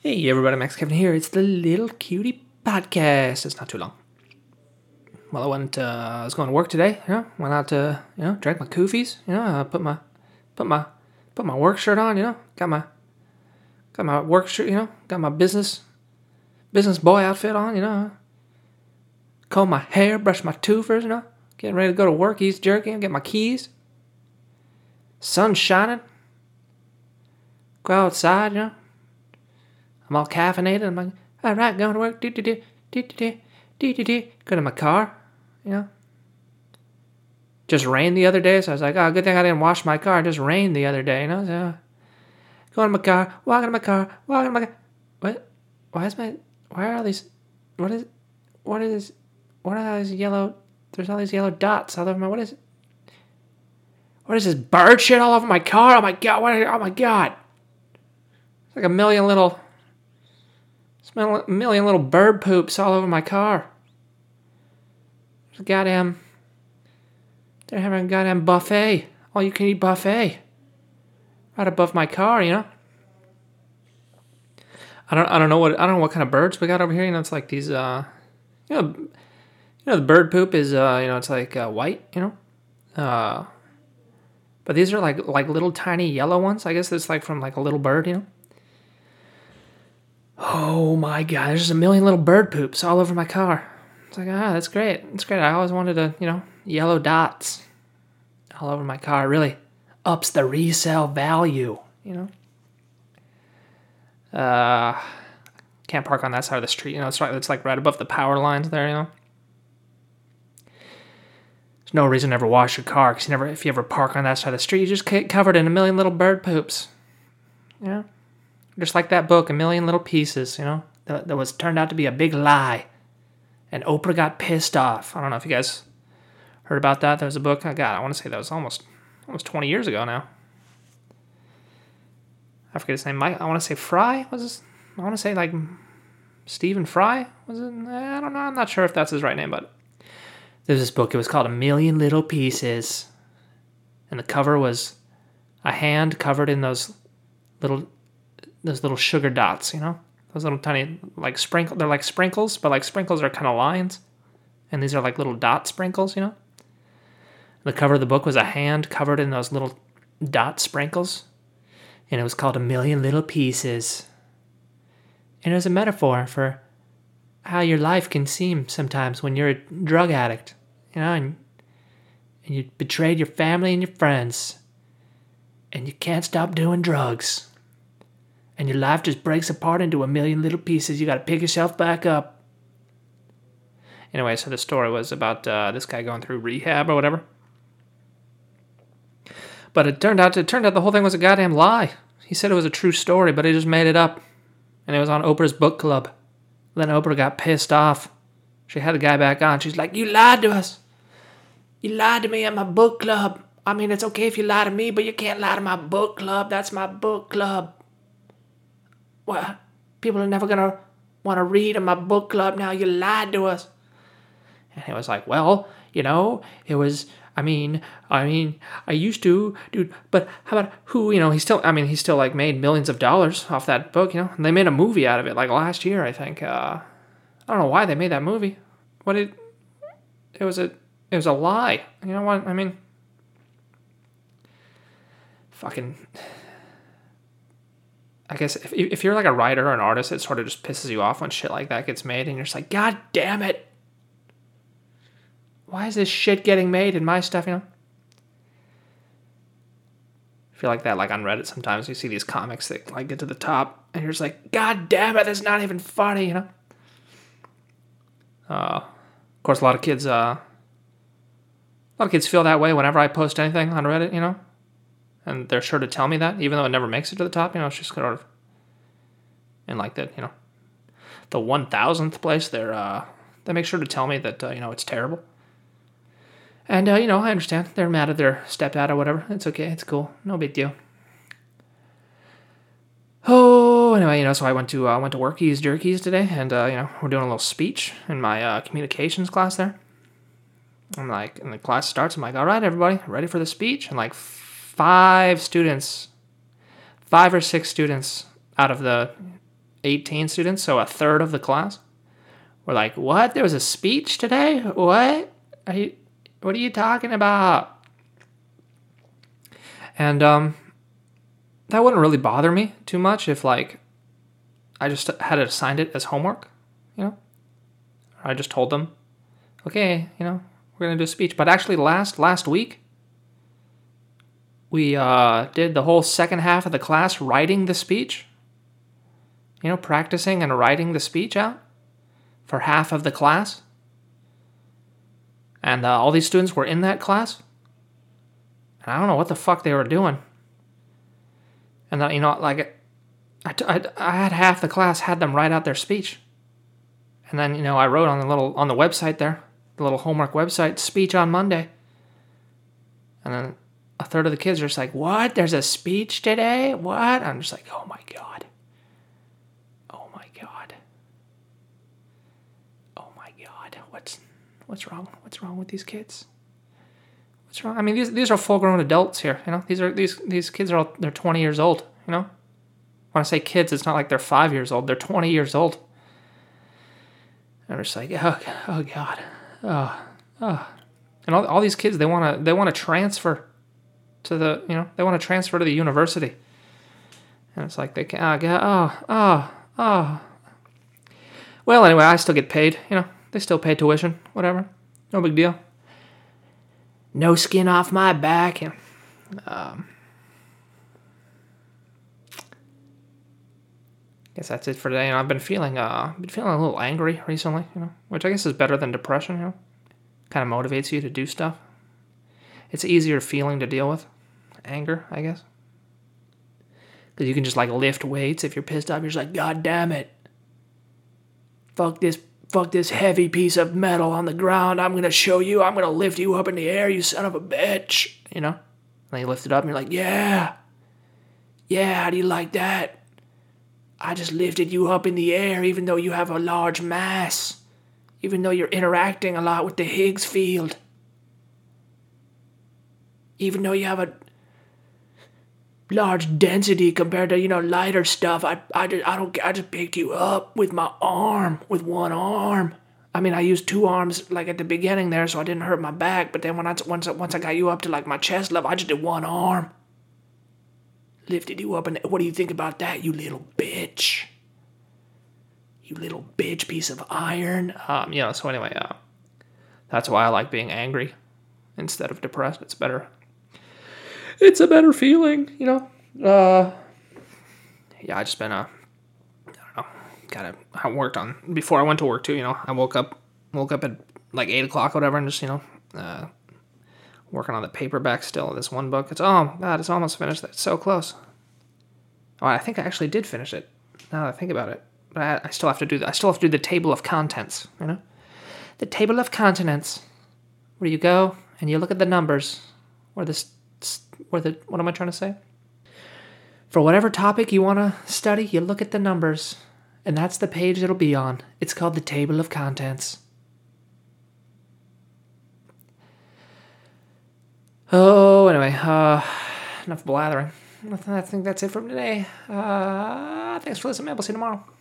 Hey everybody, Max Kevin here. It's the Little Cutie Podcast. It's not too long. Well, I went. Uh, I was going to work today. You know, went out to you know, drank my koofies. You know, uh, put my, put my, put my work shirt on. You know, got my, got my work shirt. You know, got my business, business boy outfit on. You know, comb my hair, brush my toothers. You know, getting ready to go to work. Eat jerky. Get my keys. Sun shining. Go outside. You know. I'm all caffeinated. I'm like, all right, going to work. Do do do do do do do do. Go to my car, you know. Just rained the other day, so I was like, oh, good thing I didn't wash my car. It just rained the other day, you know. So, going to my car, walking to my car, walking to my car. What? Why is my? Why are all these? What is? What is? What are these yellow? There's all these yellow dots all over my. What is? What is this bird shit all over my car? Oh my god! What? Oh my god! It's like a million little Smell a million little bird poops all over my car. There's a goddamn. They're having a goddamn buffet. All you can eat buffet. Right above my car, you know? I don't I don't know what I don't know what kind of birds we got over here. You know, it's like these uh you know you know the bird poop is uh you know it's like uh, white, you know? Uh but these are like like little tiny yellow ones. I guess it's like from like a little bird, you know? Oh my god, there's just a million little bird poops all over my car. It's like, ah, that's great. That's great. I always wanted to, you know, yellow dots all over my car. It really ups the resale value, you know? Uh, can't park on that side of the street. You know, it's right. It's like right above the power lines there. You know, there's no reason to ever wash your car because you never, if you ever park on that side of the street, you just get covered in a million little bird poops. You know, just like that book, A Million Little Pieces, you know, that, that was turned out to be a big lie. And Oprah got pissed off. I don't know if you guys heard about that. There was a book. Uh, I got. I want to say that was almost almost 20 years ago now. I forget his name. Mike. I want to say Fry was. His, I want to say like Stephen Fry was it? Eh, I don't know. I'm not sure if that's his right name, but there's this book. It was called A Million Little Pieces, and the cover was a hand covered in those little those little sugar dots, you know? Those little tiny like sprinkle they're like sprinkles, but like sprinkles are kind of lines. And these are like little dot sprinkles, you know? The cover of the book was a hand covered in those little dot sprinkles. And it was called A Million Little Pieces. And it was a metaphor for how your life can seem sometimes when you're a drug addict, you know, and, and you betrayed your family and your friends, and you can't stop doing drugs and your life just breaks apart into a million little pieces. You got to pick yourself back up. Anyway, so the story was about uh, this guy going through rehab or whatever. But it turned out it turned out the whole thing was a goddamn lie. He said it was a true story, but he just made it up, and it was on Oprah's book club. Then Oprah got pissed off. She had the guy back on. She's like, "You lied to us. You lied to me at my book club. I mean, it's okay if you lie to me, but you can't lie to my book club. That's my book club." What? People are never gonna want to read in my book club now. You lied to us. And he was like, well, you know, it was. I mean, I mean, I used to, dude. But how about who? You know, he still. I mean, he still like made millions of dollars off that book. You know, and they made a movie out of it like last year, I think. Uh, I don't know why they made that movie. What it? It was a. It was a lie. You know what? I mean, fucking I guess if, if you're like a writer or an artist, it sort of just pisses you off when shit like that gets made, and you're just like, God damn it! Why is this shit getting made in my stuff? You know. I feel like that, like on Reddit, sometimes you see these comics that like get to the top, and you're just like, God damn it, that's not even funny, you know. Uh, of course, a lot of kids, uh, a lot of kids feel that way whenever I post anything on Reddit, you know and they're sure to tell me that, even though it never makes it to the top. You know, it's just sort of and like that. You know, the one thousandth place, they're uh, they make sure to tell me that uh, you know it's terrible. And uh, you know, I understand they're mad at their stepdad or whatever. It's okay. It's cool. No big deal. Oh, anyway, you know, so I went to uh, went to Workies Jerkies today, and uh, you know, we're doing a little speech in my uh, communications class there. I'm like, and the class starts. I'm like, all right, everybody, ready for the speech? And like five students, five or six students out of the 18 students, so a third of the class, were like, "What? There was a speech today? What? Are you? What are you talking about?" And um, that wouldn't really bother me too much if like I just had assigned it as homework, you know. I just told them, "Okay, you know, we're gonna do a speech." But actually, last last week, we uh, did the whole second half of the class writing the speech. You know, practicing and writing the speech out for half of the class. And uh, all these students were in that class. And I don't know what the fuck they were doing. And then, you know, like, I, I, I had half the class had them write out their speech. And then, you know, I wrote on the little, on the website there, the little homework website, speech on Monday. And then a third of the kids are just like, what? There's a speech today? What? I'm just like, oh my God. Oh my God. Oh my God. What's, what's wrong? What's wrong with these kids? What's wrong? I mean, these, these are full grown adults here. You know, these are, these, these kids are all, they're 20 years old, you know? When I say kids, it's not like they're five years old. They're 20 years old. I'm just like, oh, oh God. Oh, oh. And all, all these kids, they want to, they want to transfer to the you know they want to transfer to the university and it's like they can oh, oh oh oh well anyway i still get paid you know they still pay tuition whatever no big deal no skin off my back and um, guess that's it for today. You know, I've been feeling uh, been feeling a little angry recently. You know, which I guess is better than depression. You know, kind of motivates you to do stuff. It's easier feeling to deal with, anger, I guess. Because you can just like lift weights if you're pissed off. You're just like, God damn it. Fuck this, fuck this heavy piece of metal on the ground. I'm gonna show you. I'm gonna lift you up in the air, you son of a bitch. You know? And you lift it up and you're like, yeah. Yeah, how do you like that? I just lifted you up in the air even though you have a large mass. Even though you're interacting a lot with the Higgs field even though you have a large density compared to you know lighter stuff i i just, i don't i just picked you up with my arm with one arm. I mean i used two arms like at the beginning there so i didn't hurt my back but then when i once once i got you up to like my chest level i just did one arm. Lifted you up and what do you think about that you little bitch? You little bitch piece of iron. Um you know so anyway uh that's why i like being angry instead of depressed. It's better it's a better feeling, you know. Uh, yeah, I just been uh, I don't know, kind of I worked on before I went to work too. You know, I woke up woke up at like eight o'clock, whatever, and just you know, uh, working on the paperback still. This one book. It's oh god, it's almost finished. It's so close. Oh, I think I actually did finish it. Now that I think about it, but I, I still have to do. The, I still have to do the table of contents. You know, the table of contents, where you go and you look at the numbers, or this or the what am I trying to say? For whatever topic you want to study, you look at the numbers, and that's the page it'll be on. It's called the table of contents. Oh, anyway, uh, enough blathering. I think that's it for today. Uh, thanks for listening. We'll see you tomorrow.